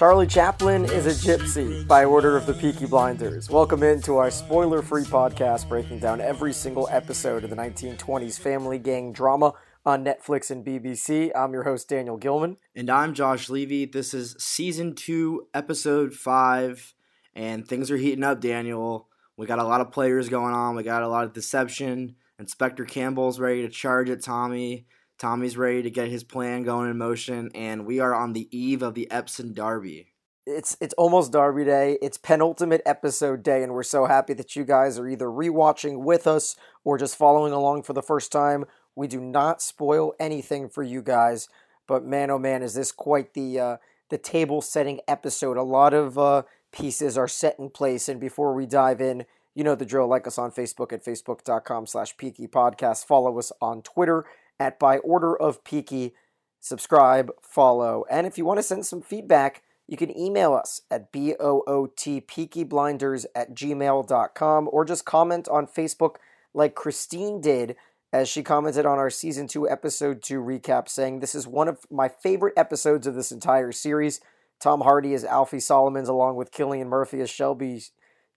Charlie Chaplin is a gypsy by order of the Peaky Blinders. Welcome into our spoiler free podcast breaking down every single episode of the 1920s family gang drama on Netflix and BBC. I'm your host, Daniel Gilman. And I'm Josh Levy. This is season two, episode five, and things are heating up, Daniel. We got a lot of players going on, we got a lot of deception. Inspector Campbell's ready to charge at Tommy. Tommy's ready to get his plan going in motion, and we are on the eve of the Epsom Derby. It's it's almost Derby Day. It's penultimate episode day, and we're so happy that you guys are either rewatching with us or just following along for the first time. We do not spoil anything for you guys, but man, oh man, is this quite the uh, the table setting episode? A lot of uh, pieces are set in place, and before we dive in, you know the drill. Like us on Facebook at facebook.com slash Peaky Podcast. Follow us on Twitter at By Order of Peaky. Subscribe, follow, and if you want to send some feedback, you can email us at bootpeakyblinders at gmail.com or just comment on Facebook like Christine did as she commented on our season 2 episode 2 recap saying this is one of my favorite episodes of this entire series. Tom Hardy as Alfie Solomons along with Cillian Murphy as Shelby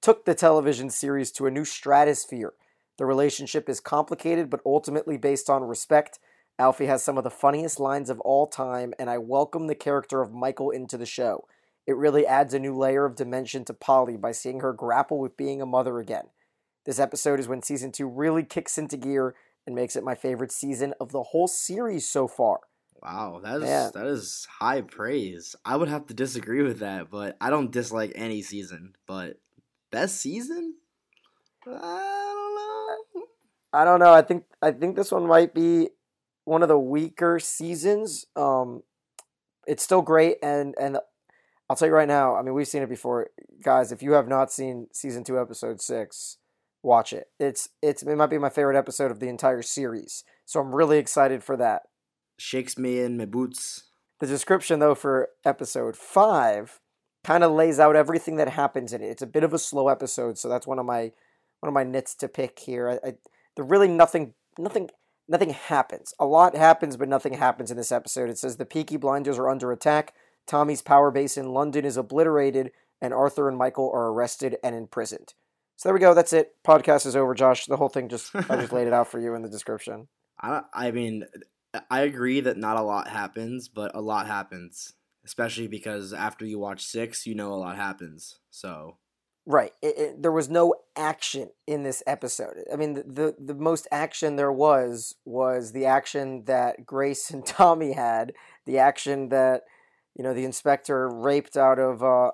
took the television series to a new stratosphere. The relationship is complicated but ultimately based on respect. Alfie has some of the funniest lines of all time, and I welcome the character of Michael into the show. It really adds a new layer of dimension to Polly by seeing her grapple with being a mother again. This episode is when season 2 really kicks into gear and makes it my favorite season of the whole series so far. Wow, that is yeah. that is high praise. I would have to disagree with that, but I don't dislike any season. But best season? I don't know. I don't know. I think I think this one might be one of the weaker seasons. Um, it's still great, and and I'll tell you right now. I mean, we've seen it before, guys. If you have not seen season two, episode six, watch it. It's it's it might be my favorite episode of the entire series. So I'm really excited for that. Shakes me in my boots. The description though for episode five kind of lays out everything that happens in it. It's a bit of a slow episode, so that's one of my one of my nits to pick here. I, I there really nothing nothing nothing happens. A lot happens, but nothing happens in this episode. It says the Peaky Blinders are under attack. Tommy's power base in London is obliterated, and Arthur and Michael are arrested and imprisoned. So there we go. That's it. Podcast is over, Josh. The whole thing just I just laid it out for you in the description. I I mean, I agree that not a lot happens, but a lot happens, especially because after you watch six, you know a lot happens. So Right. It, it, there was no action in this episode. I mean, the, the, the most action there was was the action that Grace and Tommy had, the action that you know the inspector raped out of uh,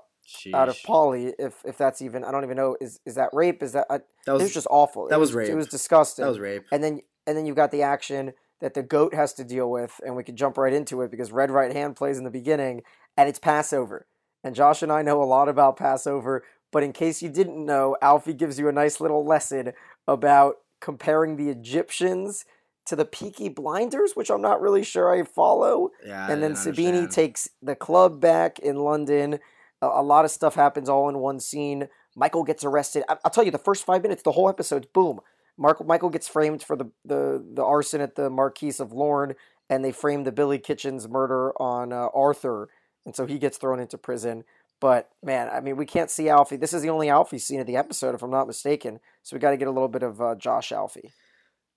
out of Polly. If if that's even, I don't even know. Is is that rape? Is that uh, that was, was just awful? That was, was rape. It was disgusting. That was rape. And then and then you've got the action that the goat has to deal with, and we could jump right into it because Red Right Hand plays in the beginning, and it's Passover. And Josh and I know a lot about Passover. But in case you didn't know, Alfie gives you a nice little lesson about comparing the Egyptians to the Peaky Blinders, which I'm not really sure I follow. Yeah, and then Sabini understand. takes the club back in London. A, a, lot of stuff happens all in one scene. Michael gets arrested. I, will tell you, the first five minutes, the whole episode's boom. Mark, Michael gets framed for the, the, the arson at the Marquise of Lorne, and they frame the Billy Kitchens murder on uh, Arthur, and so he gets thrown into prison. But man, I mean, we can't see Alfie. This is the only Alfie scene of the episode, if I'm not mistaken. So we got to get a little bit of uh, Josh Alfie.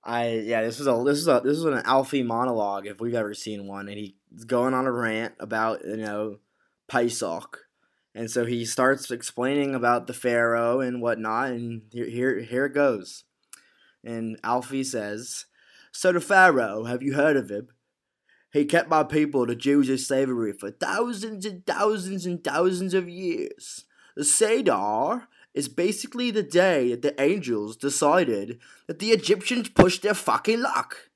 I yeah, this is a this is a this is an Alfie monologue if we've ever seen one, and he's going on a rant about you know Pesach, and so he starts explaining about the Pharaoh and whatnot, and here here here it goes, and Alfie says, "So the Pharaoh, have you heard of him? He kept my people, the Jews, in slavery for thousands and thousands and thousands of years. The Seder is basically the day that the angels decided that the Egyptians pushed their fucking luck.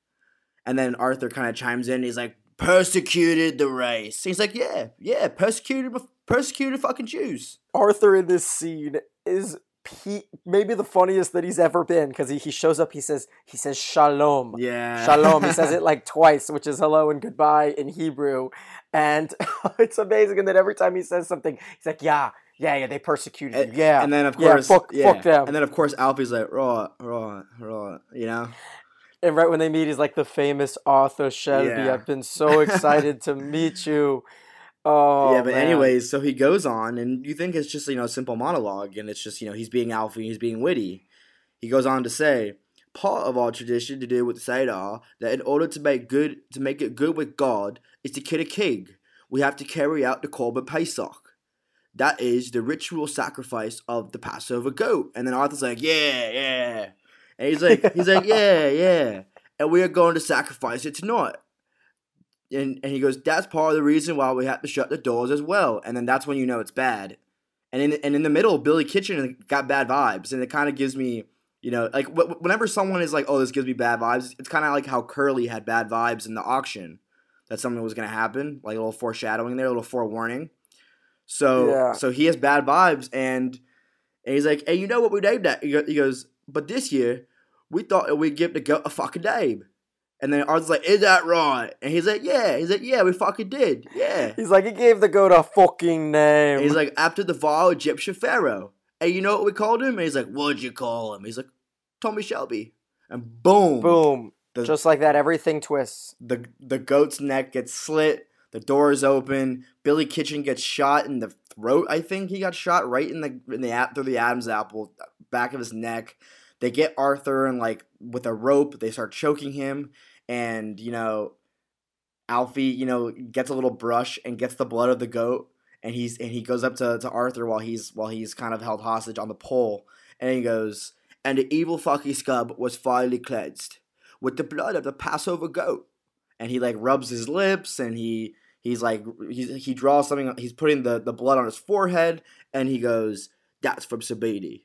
And then Arthur kind of chimes in. He's like, persecuted the race. He's like, yeah, yeah, persecuted, persecuted fucking Jews. Arthur in this scene is he maybe the funniest that he's ever been because he, he shows up he says he says shalom yeah shalom he says it like twice which is hello and goodbye in hebrew and it's amazing and then every time he says something he's like yeah Yeah, yeah, they persecuted And, you. Yeah. and then of Yeah, course, fuck- yeah. fuck them. And then of course, Alfie's like, raw, raw, raw. You know, And right when they meet, he's like the famous Arthur Shelby. Yeah. I've been so excited to meet you. Oh, yeah. But man. anyways, so he goes on, and you think it's just you know a simple monologue, and it's just you know he's being Alfie, he's being witty. He goes on to say, part of our tradition to do with Seder that in order to make good to make it good with God is to kill a king. We have to carry out the Korban Pesach. That is the ritual sacrifice of the Passover goat. And then Arthur's like, yeah, yeah. And he's like, he's like, yeah, yeah. And we are going to sacrifice it tonight. And and he goes, that's part of the reason why we have to shut the doors as well. And then that's when you know it's bad. And in and in the middle, Billy Kitchen got bad vibes, and it kind of gives me, you know, like wh- whenever someone is like, oh, this gives me bad vibes. It's kind of like how Curly had bad vibes in the auction. That something was gonna happen, like a little foreshadowing there, a little forewarning. So Yeah. so he has bad vibes, and and he's like, hey, you know what we named that? He he goes, but this year we thought we'd give the goat a fucking name. And then Arthur's like, is that right? And he's like, yeah. He's like, yeah, we fucking did. Yeah. He's like, he gave the goat a fucking name. And he's like, after the vile Egyptian pharaoh. And you know what we called him? And he's like, what'd you call him? He's like, Tommy Shelby. And boom. boom. The, Just like that, everything twists. the, the goat's neck gets slit. The door is open. Billy Kitchen gets shot in the throat. I think he got shot right in the in the through the Adam's apple, back of his neck. They get Arthur and like with a rope. They start choking him, and you know, Alfie, you know, gets a little brush and gets the blood of the goat, and he's and he goes up to, to Arthur while he's while he's kind of held hostage on the pole, and he goes, and the evil fucking scub was finally cleansed with the blood of the Passover goat, and he like rubs his lips and he he's like he he draws something. He's putting the the blood on his forehead, and he goes, "That's from Sabini,"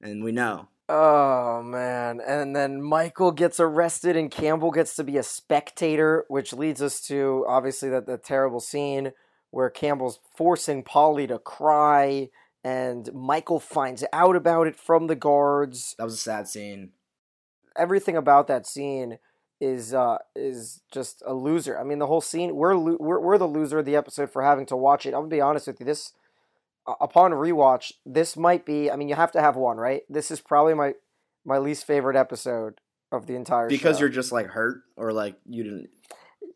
and we know. Oh man. And then Michael gets arrested and Campbell gets to be a spectator, which leads us to obviously that the terrible scene where Campbell's forcing Polly to cry and Michael finds out about it from the guards. That was a sad scene. Everything about that scene is uh is just a loser. I mean the whole scene we're lo- we're, we're the loser of the episode for having to watch it. I'm going to be honest with you. This upon rewatch, this might be. I mean, you have to have one, right? This is probably my my least favorite episode of the entire Because show. you're just like hurt or like you didn't.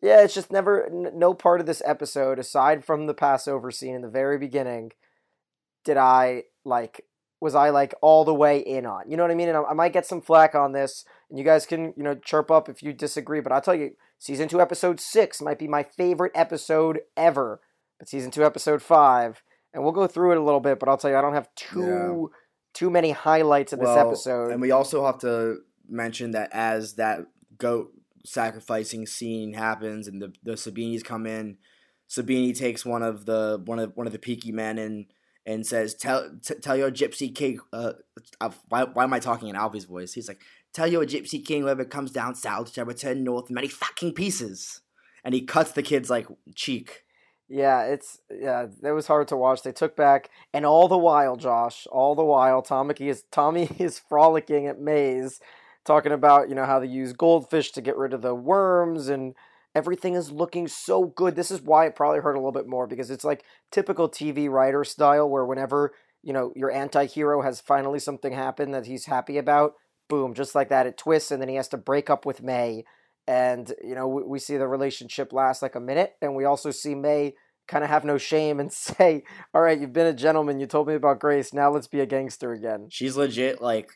yeah, it's just never n- no part of this episode aside from the Passover scene in the very beginning did I like was I like all the way in on. You know what I mean? And I, I might get some flack on this, and you guys can you know chirp up if you disagree. But I'll tell you, season two, episode six might be my favorite episode ever. But season two, episode five, and we'll go through it a little bit. But I'll tell you, I don't have too too many highlights of this episode. And we also have to mention that as that goat sacrificing scene happens and the the Sabinis come in, Sabini takes one of the one of one of the peaky men and and says, "Tell t- tell your gypsy king." Uh, uh, why why am I talking in Alfie's voice? He's like, "Tell your gypsy king whoever comes down south shall return north in many fucking pieces." And he cuts the kid's like cheek. Yeah, it's yeah, it was hard to watch. They took back, and all the while, Josh, all the while, Tommy is Tommy is frolicking at May's, talking about you know how they use goldfish to get rid of the worms, and everything is looking so good. This is why it probably hurt a little bit more because it's like typical TV writer style, where whenever you know your anti-hero has finally something happen that he's happy about, boom, just like that, it twists, and then he has to break up with May and you know we, we see the relationship last like a minute and we also see may kind of have no shame and say all right you've been a gentleman you told me about grace now let's be a gangster again She's legit like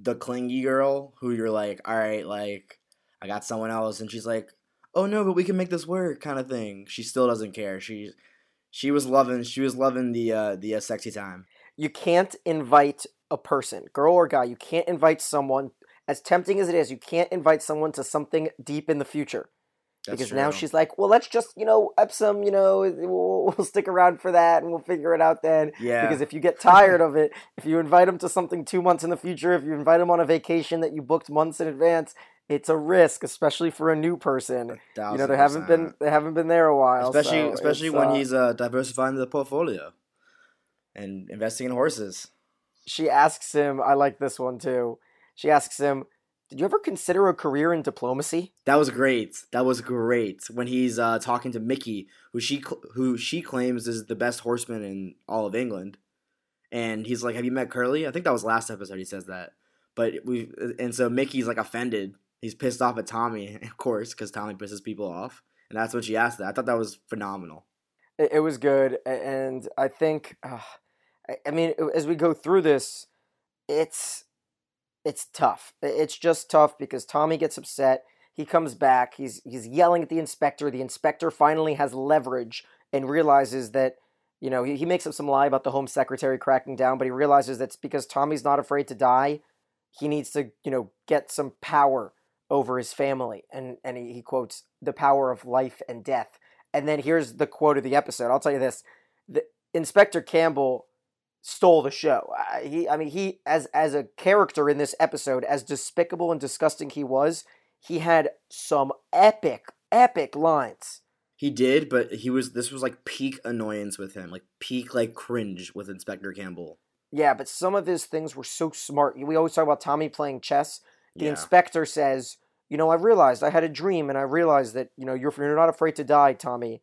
the clingy girl who you're like, all right, like I got someone else, and she's like, oh no, but we can make this work, kind of thing. She still doesn't care. She she was loving she was loving the uh, the uh, sexy time. you can't invite a person girl or guy you can't invite someone as tempting as it is you can't invite someone to something deep in the future That's because now she's like well let's just you know epsom you know we'll, we'll stick around for that and we'll figure it out then yeah Because if you get tired of it, if you invite them to something two months in the future, if you invite them on a vacation that you booked months in advance, it's a risk, especially for a new person. You know, they haven't been they haven't been there a while. especially so especially when uh, he's uh, diversifying the portfolio and investing in horses. She asks him. I like this one too. She asks him, Did you ever consider a career in diplomacy? That was great. That was great when he's uh, talking to Mickey, who she cl- who she claims is the best horseman in all of England, and he's like, "Have you met Curly?" I think that was last episode. He says that, but we and so Mickey's like offended. He's pissed off at Tommy, of course, because Tommy pisses people off, and that's when she asked that. I thought that was phenomenal. It, it was good, and I think, uh, I, I mean, as we go through this, it's it's tough. It's just tough because Tommy gets upset. He comes back. He's he's yelling at the inspector. The inspector finally has leverage and realizes that you know he, he makes up some lie about the home secretary cracking down, but he realizes that's because Tommy's not afraid to die. He needs to you know get some power over his family, and and he, he quotes the power of life and death. And then here's the quote of the episode. I'll tell you this: the Inspector Campbell stole the show. Uh, he, I mean, he as as a character in this episode, as despicable and disgusting he was, he had some epic, epic lines. He did, but he was this was like peak annoyance with him, like peak like cringe with Inspector Campbell. Yeah, but some of his things were so smart. We always talk about Tommy playing chess. The Yeah. inspector says, "You know, I realized I had a dream, and I realized that you know you're you're not afraid to die, Tommy."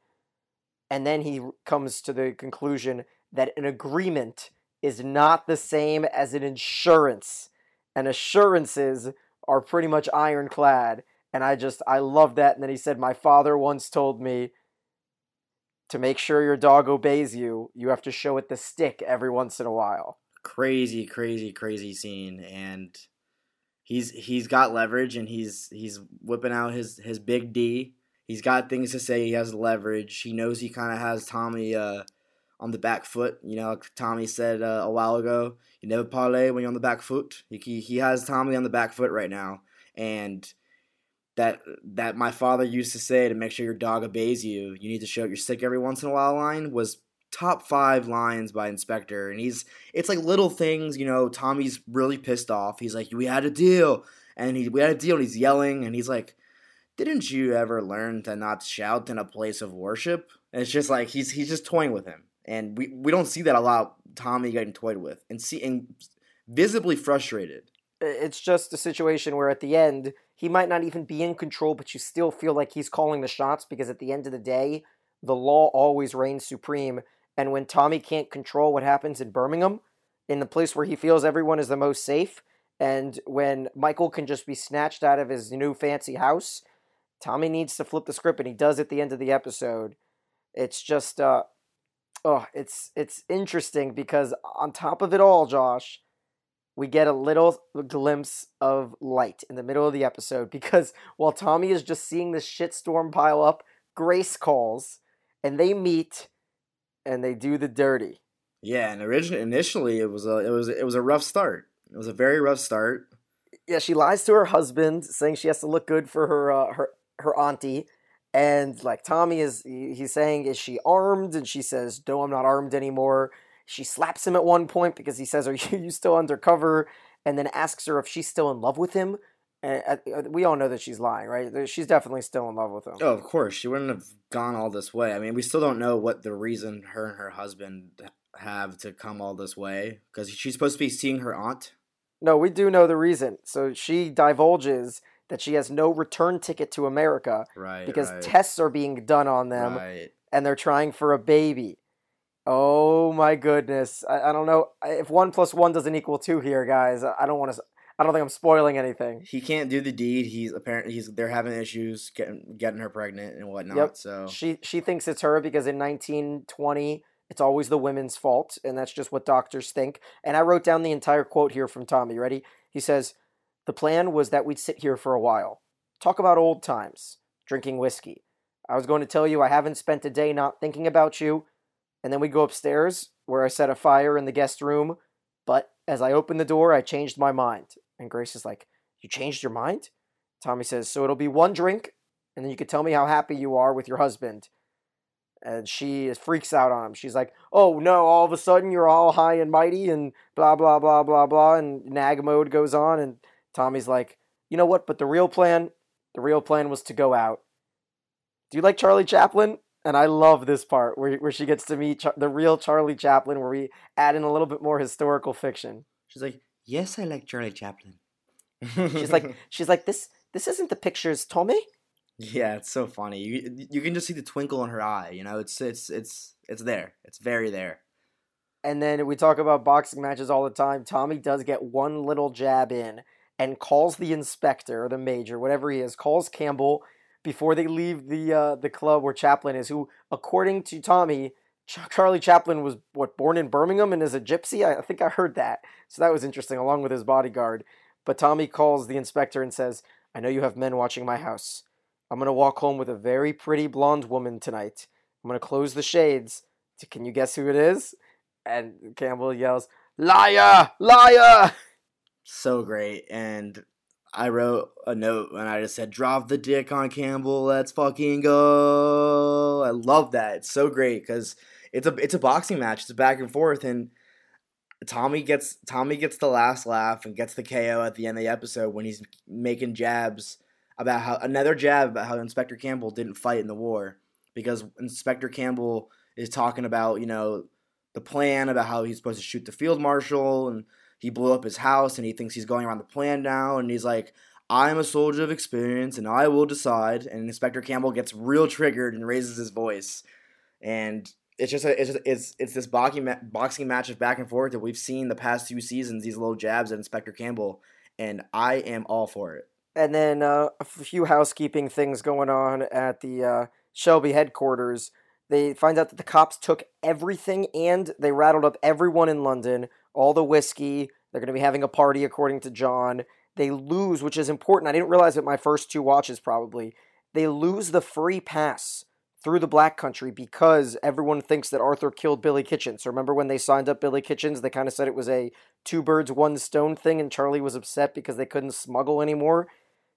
And then he comes to the conclusion that an agreement is not the same as an insurance, and assurances are pretty much ironclad. And I just I love that. And then he said, "My father once told me." To make sure your dog obeys you, you have to show it the stick every once in a while. crazy, crazy, crazy scene, and he's he's got leverage, and he's he's whipping out his his big D. He's got things to say. He has leverage. He knows he kind of has Tommy uh, on the back foot. You know, like Tommy said uh, a while ago, you never parley when you're on the back foot. He, he has Tommy on the back foot right now, and that that my father used to say to make sure your dog obeys you, you need to show your stick every once in a while. Line was top five lines by Inspector, and he's it's like little things. You know, Tommy's really pissed off. He's like, "We had a deal," and he we had a deal. And he's yelling, and he's like, "Didn't you ever learn to not shout in a place of worship?" And it's just like he's he's just toying with him, and we we don't see that a lot. Tommy getting toyed with, and see and visibly frustrated. it's just a situation where at the end he might not even be in control but you still feel like he's calling the shots because at the end of the day the law always reigns supreme and when tommy can't control what happens in birmingham in the place where he feels everyone is the most safe and when michael can just be snatched out of his new fancy house tommy needs to flip the script and he does at the end of the episode it's just uh oh it's it's interesting because on top of it all josh we get a little glimpse of light in the middle of the episode because while Tommy is just seeing this shitstorm pile up, Grace calls and they meet and they do the dirty. Yeah, and originally initially it was a it was it was a rough start. It was a very rough start. Yeah, she lies to her husband, saying she has to look good for her uh, her her auntie, and like Tommy is he's saying, "Is she armed?" And she says, "No, I'm not armed anymore." She slaps him at one point because he says, "Are you, you still undercover?" And then asks her if she's still in love with him. And we all know that she's lying, right? She's definitely still in love with him. Oh, of course, she wouldn't have gone all this way. I mean, we still don't know what the reason her and her husband have to come all this way because she's supposed to be seeing her aunt. No, we do know the reason. So she divulges that she has no return ticket to America Right. because right, tests are being done on them. Right. and they're trying for a baby. Oh my goodness! I, I don't know if one plus one doesn't equal two here, guys. I don't want to. I don't think I'm spoiling anything. He can't do the deed. He's apparently he's they're having issues getting getting her pregnant and whatnot. Yep. So She she thinks it's her because in 1920 it's always the women's fault, and that's just what doctors think. And I wrote down the entire quote here from Tommy. Ready? He says, "The plan was that we'd sit here for a while, talk about old times, drinking whiskey. I was going to tell you I haven't spent a day not thinking about you, and then we'd go upstairs where I set a fire in the guest room. But as I opened the door, I changed my mind." And Grace is like, "You changed your mind?" Tommy says, "So it'll be one drink, and then you can tell me how happy you are with your husband." And she freaks out on him. She's like, "Oh no! All of a sudden you're all high and mighty and blah blah blah blah blah." And nag mode goes on, and Tommy's like, "You know what? But the real plan, the real plan was to go out." Do you like Charlie Chaplin? And I love this part where where she gets to meet Char- the real Charlie Chaplin, where we add in a little bit more historical fiction. she's like, "Yes, I like Charlie Chaplin." She's like, she's like, this this isn't the pictures, Tommy. yeah, it's so funny. You you can just see the twinkle in her eye. You know, it's it's it's it's there. It's very there. And then we talk about boxing matches all the time. Tommy does get one little jab in and calls the inspector or the major, whatever he is, calls Campbell before they leave the uh, the club where Chaplin is, who, according to Tommy, Ch- Charlie Chaplin was what born in Birmingham and is a gypsy. I, I think I heard that, so that was interesting, along with his bodyguard. But Tommy calls the inspector and says, "I know you have men watching my house. I'm gonna walk home with a very pretty blonde woman tonight. I'm gonna close the shades. Can you guess who it is?" And Campbell yells, "Liar! Liar!" So great. And I wrote a note and I just said, "Drop the dick on Campbell. Let's fucking go." I love that. It's so great because it's a it's a boxing match. It's back and forth, and Tommy gets Tommy gets the last laugh and gets the KO at the end of the episode when he's making jabs about how another jab about how Inspector Campbell didn't fight in the war because Inspector Campbell is talking about you know the plan about how he's supposed to shoot the field marshal and he blew up his house and he thinks he's going around the plan now and he's like i'm a soldier of experience and i will decide. And inspector campbell gets real triggered and raises his voice. And it's just a, it's just, it's it's this boxing ma- boxing match of back and forth that we've seen the past two seasons these little jabs at inspector campbell and i am all for it. And then uh, a few housekeeping things going on at the uh, Shelby headquarters. They find out that the cops took everything and they rattled up everyone in London, all the whiskey. They're going to be having a party, according to John. They lose, which is important. I didn't realize it my first two watches, probably. They lose the free pass through the Black Country because everyone thinks that Arthur killed Billy Kitchens. So remember when they signed up Billy Kitchens, they kind of said it was a two birds, one stone thing, and Charlie was upset because they couldn't smuggle anymore.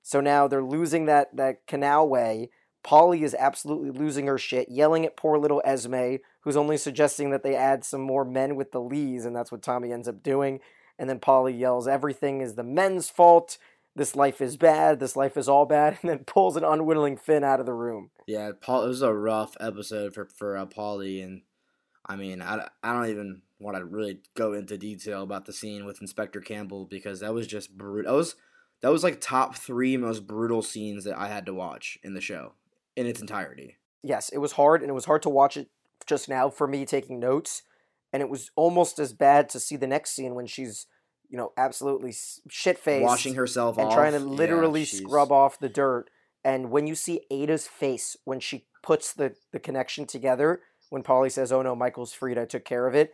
So now they're losing that that canal way. Polly is absolutely losing her shit, yelling at poor little Esme, who's only suggesting that they add some more men with the Lees, and that's what Tommy ends up doing. And then Polly yells, Everything is the men's fault. This life is bad. This life is all bad. And then pulls an unwilling Finn out of the room. yeah paul it was a rough episode for for uh, Polly and i mean I, I don't even want to really go into detail about the scene with inspector campbell because that was just brutal that was that was like top three most brutal scenes that i had to watch in the show in its entirety Yes, it was hard, and it was hard to watch it just now for me taking notes. And it was almost as bad to see the next scene when she's, you know, absolutely shit faced. washing herself and off trying to literally she's- scrub off the dirt. And when you see Ada's face when she puts the, the connection together, when Polly says, "Oh no, Michael's freed. I took care of it,"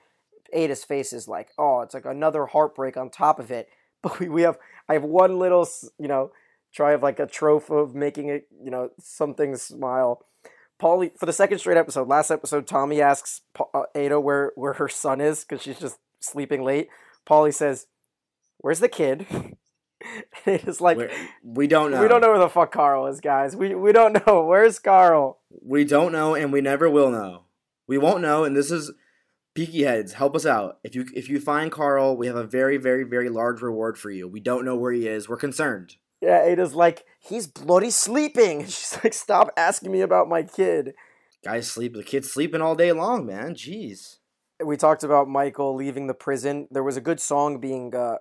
Ada's face is like, "Oh, it's like another heartbreak on top of it." But we, we have, I have one little, you know, try of like a trope of making it, you know, something smile. Polly for the second straight episode. Last episode, Tommy asks Pa- uh, Ada where where her son is because she's just sleeping late. Polly says, "Where's the kid?" it is like, We're- we don't know we don't know where the fuck Carl is, guys. We we don't know. Where's Carl? We don't know, and we never will know. We won't know, and this is Peaky Heads. Help us out. If you if you find Carl, we have a very very very large reward for you. We don't know where he is. We're concerned. Yeah, Ada's like, he's bloody sleeping. She's like, stop asking me about my kid. Guys sleep. The kid's sleeping all day long, man. Jeez. We talked about Michael leaving the prison. There was a good song being, uh,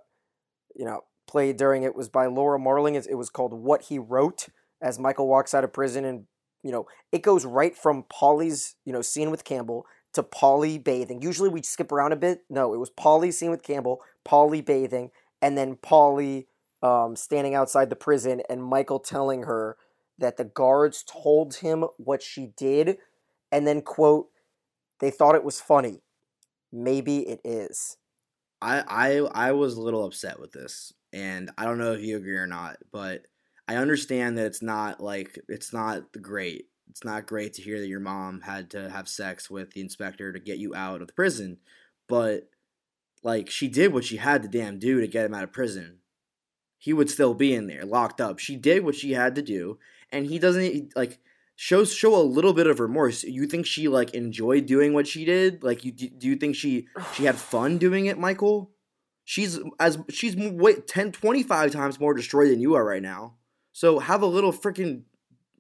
you know, played during it. Was by Laura Marling. It it was called "What He Wrote." As Michael walks out of prison, and you know, it goes right from Polly's, you know, scene with Campbell to Polly bathing. Usually we skip around a bit. No, it was Polly's scene with Campbell, Polly bathing, and then Polly um, standing outside the prison, and Michael telling her that the guards told him what she did, and then quote, they thought it was funny. Maybe it is. I I I was a little upset with this, and I don't know if you agree or not, but I understand that it's not like it's not great. It's not great to hear that your mom had to have sex with the inspector to get you out of the prison, but like she did what she had to damn do to get him out of prison. He would still be in there, locked up. She did what she had to do, and he doesn't like shows show a little bit of remorse. You think she like enjoyed doing what she did? Like you do you think she she had fun doing it, Michael? She's as she's way 10 25 times more destroyed than you are right now. So have a little freaking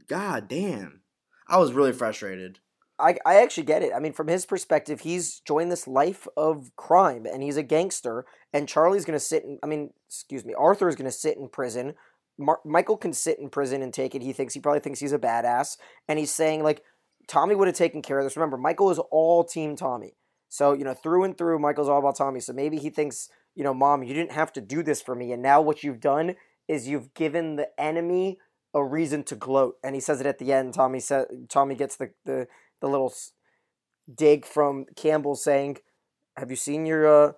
god damn. I was really frustrated. I, I actually get it. I mean, from his perspective, he's joined this life of crime and he's a gangster. And Charlie's going to sit in, I mean, excuse me, Arthur is going to sit in prison. Mar- Michael can sit in prison and take it. He thinks, he probably thinks he's a badass. And he's saying, like, Tommy would have taken care of this. Remember, Michael is all team Tommy. So, you know, through and through, Michael's all about Tommy. So maybe he thinks, you know, mom, you didn't have to do this for me. And now what you've done is you've given the enemy a reason to gloat. And he says it at the end. Tommy said, Tommy gets the, the, the little dig from Campbell saying, "Have you seen your uh,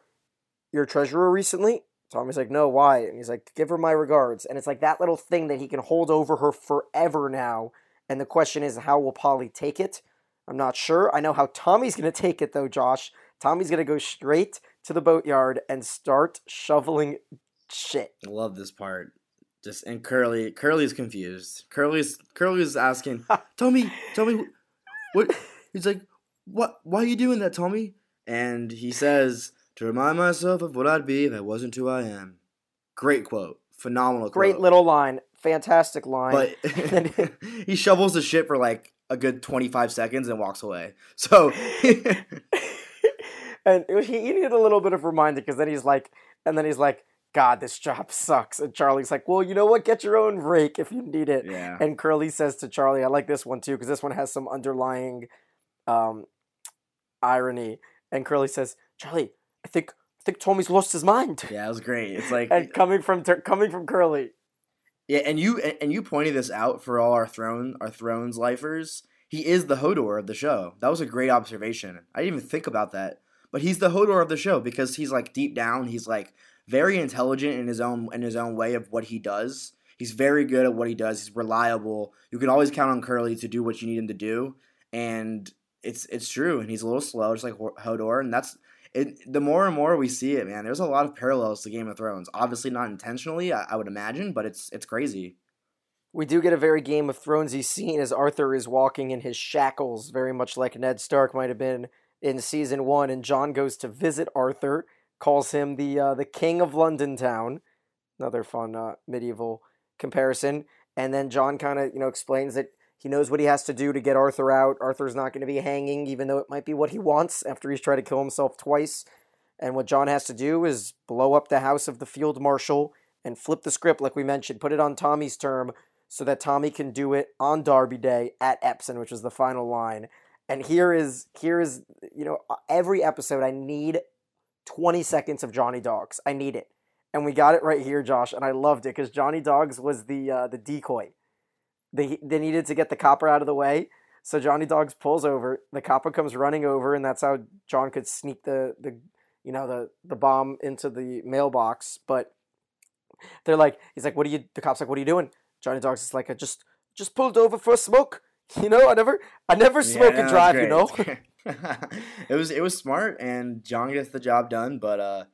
your treasurer recently?" Tommy's like, "No, why?" And he's like, "Give her my regards." And it's like that little thing that he can hold over her forever now. And the question is, how will Polly take it? I'm not sure. I know how Tommy's going to take it though, Josh. Tommy's going to go straight to the boatyard and start shoveling shit. I love this part. Just and Curly, Curly's confused. Curly's Curly's asking, Tommy, Tommy, what? He's like, what? Why are you doing that, Tommy? And he says, to remind myself of what I'd be if I wasn't who I am. Great quote, phenomenal. Quote. Great little line, fantastic line. But he shovels the shit for like a good twenty five seconds and walks away. So. and he needed a little bit of reminder because then he's like, and then he's like, God, this job sucks. And Charlie's like, well, you know what? Get your own rake if you need it. Yeah. And Curly says to Charlie, I like this one too, because this one has some underlying um, irony. And Curly says, Charlie, I think I think Tommy's lost his mind. Yeah, it was great. It's like and coming from coming from Curly. Yeah, and you and you pointed this out for all our throne our thrones lifers. He is the Hodor of the show. That was a great observation. I didn't even think about that. But he's the Hodor of the show because he's like deep down, he's like very intelligent in his own in his own way of what he does. He's very good at what he does. He's reliable. You can always count on Curly to do what you need him to do, and it's it's true. And he's a little slow, just like Hodor, and that's it. The more and more we see it, man, there's a lot of parallels to Game of Thrones. Obviously, not intentionally, I, I would imagine, but it's it's crazy. We do get a very Game of Thronesy scene as Arthur is walking in his shackles, very much like Ned Stark might have been in season one, and John goes to visit Arthur calls him the uh, the king of London town. Another fun uh, medieval comparison. And then John kind of you know explains that he knows what he has to do to get Arthur out. Arthur's not going to be hanging, even though it might be what he wants after he's tried to kill himself twice. And what John has to do is blow up the house of the field marshal and flip the script, like we mentioned, put it on Tommy's term so that Tommy can do it on Derby Day at Epsom, which is the final line. And here is here is you know every episode I need 20 seconds of Johnny Dogs. I need it. And we got it right here, Josh, and I loved it because Johnny Dogs was the uh, the decoy. They they needed to get the copper out of the way, so Johnny Dogs pulls over. The copper comes running over, and that's how John could sneak the the you know the the bomb into the mailbox. But they're like, he's like, "What are you?" The cop's like, "What are you doing?" Johnny Dogs is like, "I just just pulled over for a smoke." You know, I never I never smoke Yeah, and drive. You know. it was it was smart, and John gets the job done. But uh,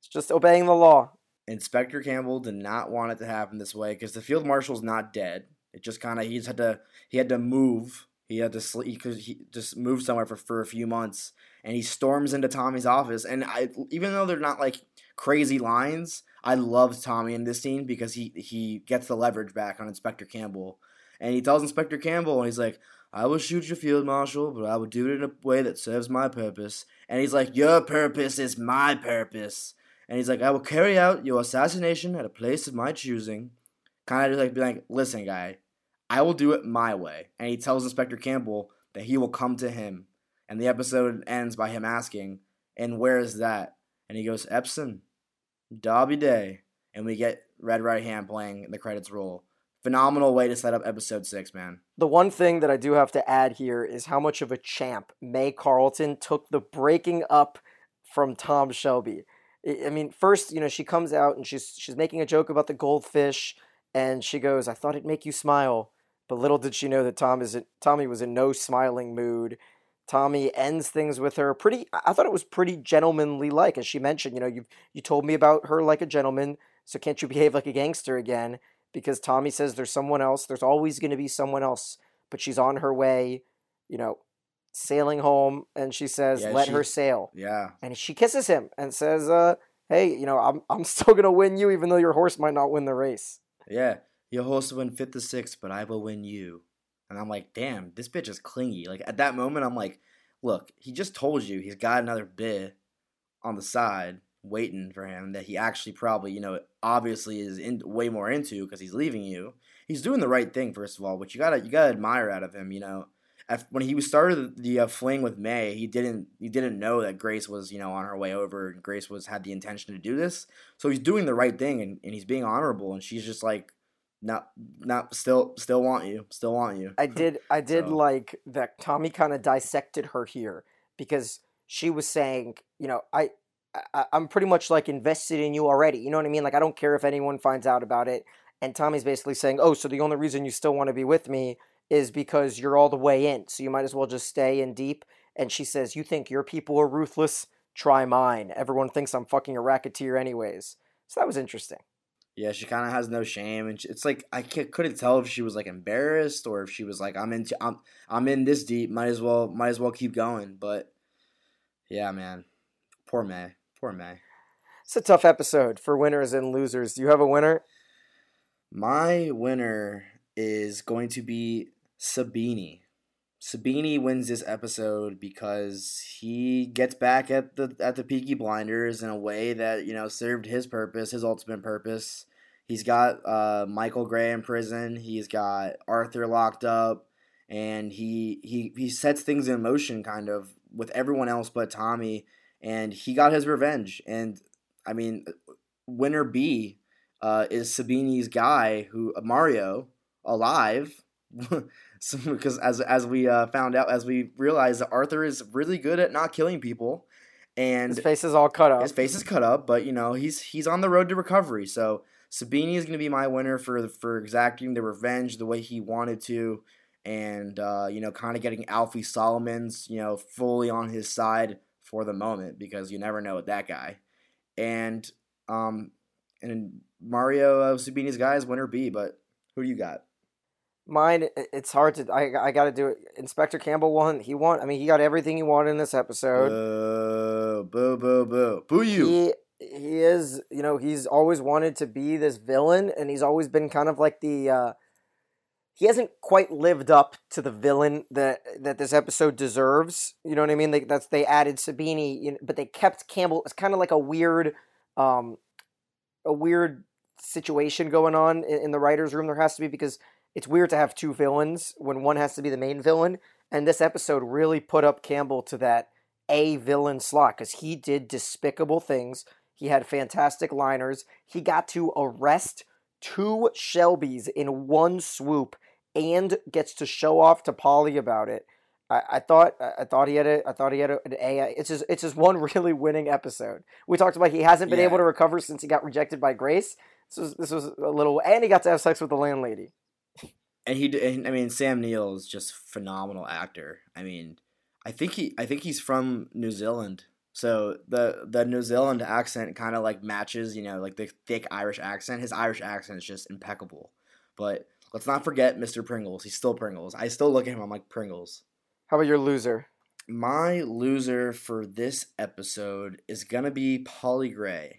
it's just obeying the law. Inspector Campbell did not want it to happen this way because the field marshal's not dead. It just kind of he just had to he had to move. He had to sleep because he just moved somewhere for, for a few months, and he storms into Tommy's office. And I, even though they're not like crazy lines, I love Tommy in this scene because he he gets the leverage back on Inspector Campbell, and he tells Inspector Campbell, and he's like, "I will shoot your field marshal, but I will do it in a way that serves my purpose." And he's like, "Your purpose is my purpose." And he's like, I will carry out your assassination at a place of my choosing. Kind of just like be like, listen, guy, I will do it my way. And he tells Inspector Campbell that he will come to him. And the episode ends by him asking, and where is that? And he goes, Epsom, Derby Day. And we get Red Right Hand playing in the credits roll. Phenomenal way to set up episode six, man. The one thing that I do have to add here is how much of a champ May Carlton took the breaking up from Tom Shelby. I mean, first, you know, she comes out and she's she's making a joke about the goldfish, and she goes, "I thought it'd make you smile," but little did she know that Tom is Tommy was in no smiling mood. Tommy ends things with her pretty. I thought it was pretty gentlemanly like, as she mentioned. You know, you you told me about her like a gentleman, so can't you behave like a gangster again? Because Tommy says there's someone else. There's always going to be someone else, but she's on her way. You know, sailing home, and she says, Yeah, "Let she- her sail." Yeah. and she kisses him and says, uh, "Hey, you know, I'm I'm still gonna win you, even though your horse might not win the race." Yeah. Your horse will win fifth to sixth, but I will win you. And I'm like, damn, this bitch is clingy. Like at that moment, I'm like, look, he just told you he's got another bit on the side waiting for him that he actually probably, you know, obviously is in way more into because he's leaving you. He's doing the right thing, first of all, which you gotta you gotta admire out of him. You know, when he started the uh, fling with May, he didn't he didn't know that Grace was you know on her way over. and Grace was had the intention to do this, so he's doing the right thing and, and he's being honorable. And she's just like, not not still still want you, still want you. I did I did So- like that Tommy kind of dissected her here because she was saying, you know, I, I I'm pretty much like invested in you already. You know what I mean? Like I don't care if anyone finds out about it. And Tommy's basically saying, "Oh, so the only reason you still want to be with me is because you're all the way in. So you might as well just stay in deep." And she says, "You think your people are ruthless? Try mine. Everyone thinks I'm fucking a racketeer anyways." So that was interesting. Yeah, she kind of has no shame, and she, it's like I couldn't tell if she was like embarrassed or if she was like, "I'm into, I'm, I'm in this deep. Might as well, might as well keep going." But yeah, man, poor May, poor May. It's a tough episode for winners and losers. Do you have a winner? My winner is going to be Sabini. Sabini wins this episode because he gets back at the at the Peaky Blinders in a way that you know served his purpose, his ultimate purpose. He's got uh, Michael Gray in prison. He's got Arthur locked up, and he he he sets things in motion kind of with everyone else but Tommy, and he got his revenge. And I mean, winner B uh, is Sabini's guy who Mario alive. So, because as as we uh, found out, as we realized, that Arthur is really good at not killing people, and His face is all cut up. his face is cut up, but you know he's he's on the road to recovery. So Sabini is going to be my winner for for exacting the revenge the way he wanted to, and uh, you know kind of getting Alfie Solomon's you know fully on his side for the moment because you never know with that guy, and um and Mario uh, Sabini's guy is winner B, but who do you got? Mine, it's hard to. I I got to do it. Inspector Campbell won. He won. I mean, he got everything he wanted in this episode. Boo, boo, boo, boo, boo you. He he is. You know, he's always wanted to be this villain, and he's always been kind of like the. uh He hasn't quite lived up to the villain that that this episode deserves. You know what I mean? They, that's they added Sabini, you know, but they kept Campbell. It's kind of like a weird, um, a weird situation going on in, in the writers' room. There has to be because it's weird to have two villains when one has to be the main villain. And this episode really put up Campbell to that A villain slot because he did despicable things. He had fantastic liners. He got to arrest two Shelbys in one swoop and gets to show off to Polly about it. I, I thought I thought he had a I thought he had a, an A. It's just it's just one really winning episode. We talked about he hasn't been Yeah. able to recover since he got rejected by Grace. This was this was a little and he got to have sex with the landlady. and he and, I mean Sam Neill is just phenomenal actor. I mean, I think he I think he's from New Zealand. So the the New Zealand accent kind of like matches, you know, like the thick Irish accent. His Irish accent is just impeccable. But let's not forget Mr. Pringles. He's still Pringles. I still look at him I'm like Pringles. How about your loser? My loser for this episode is gonna be Polly Gray.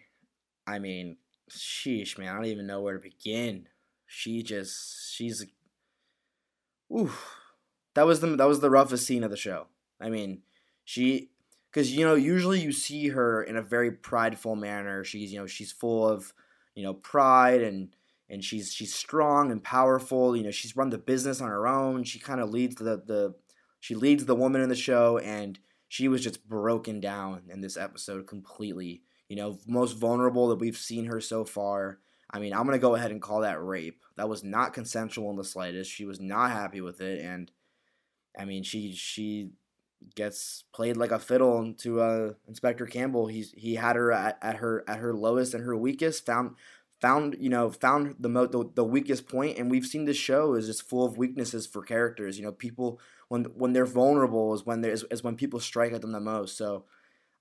I mean, sheesh, man, I don't even know where to begin. She just, she's, oof. That was the that was the roughest scene of the show. I mean, she, because you know, usually you see her in a very prideful manner. She's you know she's full of you know pride and and she's she's strong and powerful. You know, she's run the business on her own. She kind of leads the the she leads the woman in the show and she was just broken down in this episode completely you know most vulnerable that we've seen her so far i mean i'm to go ahead and call that rape that was not consensual in the slightest she was not happy with it and i mean she she gets played like a fiddle to uh inspector campbell he's he had her at, at her at her lowest and her weakest found found you know found the, mo- the the weakest point and we've seen this show is just full of weaknesses for characters you know people when when they're vulnerable is when there's is when people strike at them the most so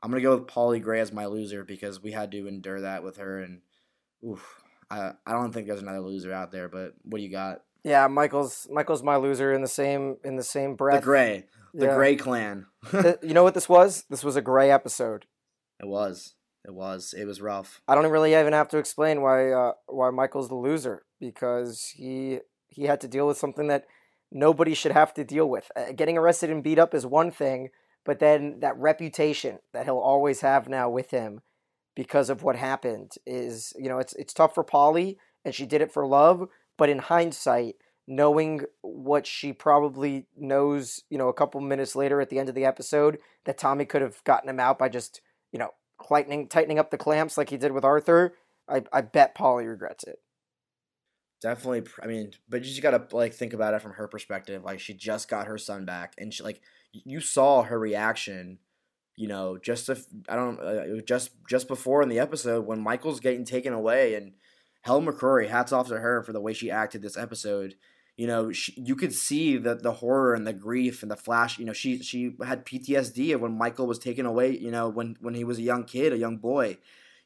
i'm gonna go with polly gray as my loser because we had to endure that with her and oof i i don't think there's another loser out there but what do you got Yeah, Michael's Michael's my loser in the same in the same breath the gray the Yeah. gray clan you know what this was? This was a gray episode. it was it was it was rough I don't really even have to explain why uh, why Michael's the loser because he he had to deal with something that nobody should have to deal with. Uh, getting arrested and beat up is one thing, but then that reputation that he'll always have now with him because of what happened is, you know, it's it's tough for Polly and she did it for love, but in hindsight, knowing what she probably knows, you know, a couple minutes later at the end of the episode, that Tommy could have gotten him out by just, you know, tightening tightening up the clamps like he did with Arthur. I, I bet Polly regrets it. Definitely, I mean, but you just gotta like think about it from her perspective. Like she just got her son back, and she like you saw her reaction. You know, just if I don't, uh, just just before in the episode when Michael's getting taken away, and Helen McCrory, hats off to her for the way she acted this episode you know, she, you could see the the horror and the grief and the flash. You know, she she had PTSD when Michael was taken away. You know, when when he was a young kid, a young boy,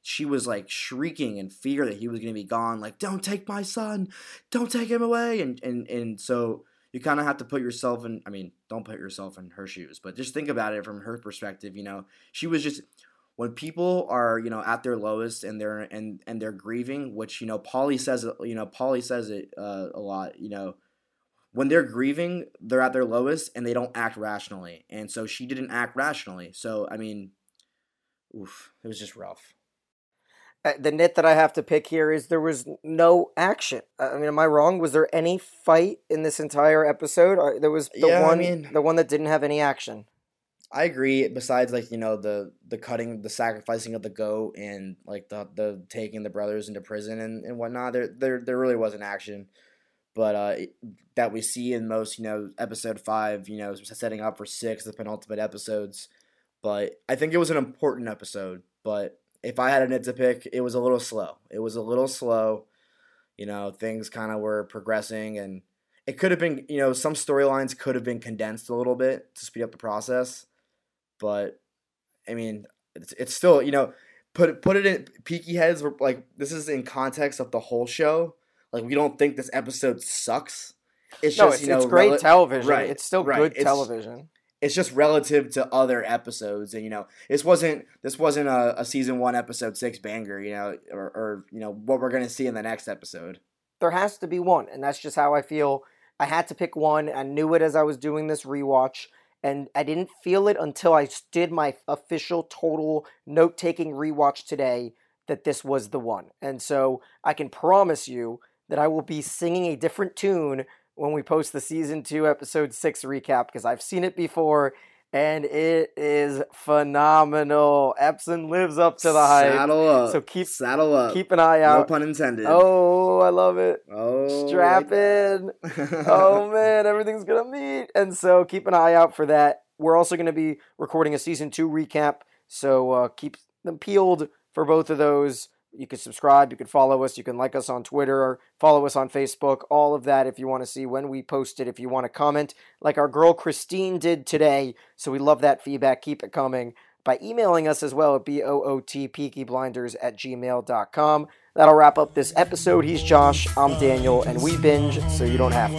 she was like shrieking in fear that he was going to be gone. Like, don't take my son, don't take him away. And and and so you kind of have to put yourself in. I mean, don't put yourself in her shoes, but just think about it from her perspective. You know, she was just when people are you know at their lowest and they're and and they're grieving which you know Polly says you know Polly says it uh, a lot you know when they're grieving they're at their lowest and they don't act rationally and so she didn't act rationally so i mean oof it was just rough uh, the nit that I have to pick here is there was no action. I mean, am I wrong? Was there any fight in this entire episode? There was the Yeah, I one, mean- the one that didn't have any action. I agree. Besides, like you know, the the cutting, the sacrificing of the goat, and like the the taking the brothers into prison and, and whatnot, there there there really wasn't action, but uh, that we see in most you know episode five, you know, setting up for six, the penultimate episodes. But I think it was an important episode. But if I had a nit to pick, it was a little slow. It was a little slow. You know, things kind of were progressing, and it could have been you know some storylines could have been condensed a little bit to speed up the process but I mean, it's, it's still you know put put it in peaky heads like this is in context of the whole show. Like we don't think this episode sucks. It's No, just it's, you know it's great rela- television. right, It's still right. good It's- television. It's just relative to other episodes, and you know this wasn't this wasn't a, a season one episode six banger, you know, or, or you know what we're gonna see in the next episode. There has to be one, and that's just how I feel. I had to pick one. I knew it as I was doing this rewatch, and I didn't feel it until I did my official total note taking rewatch today that this was the one. And so I can promise you that I will be singing a different tune when we post the season two, episode six recap because I've seen it before. And it is phenomenal. Epson lives up to the hype. Saddle up. So keep- saddle up. Keep an eye out. no pun intended. Oh, I love it. oh, Strap in. oh man, everything's gonna meet. And so keep an eye out for that. We're also gonna be recording a season two recap, so uh, keep them peeled for both of those. You can subscribe, you can follow us, you can like us on Twitter, follow us on Facebook, all of that if you want to see when we post it, if you want to comment, like our girl Christine did today. So we love that feedback. Keep it coming by emailing us as well at B-O-O-T peakyblinders at gmail.com. That'll wrap up this episode. He's Josh, I'm Daniel, and we binge so you don't have to.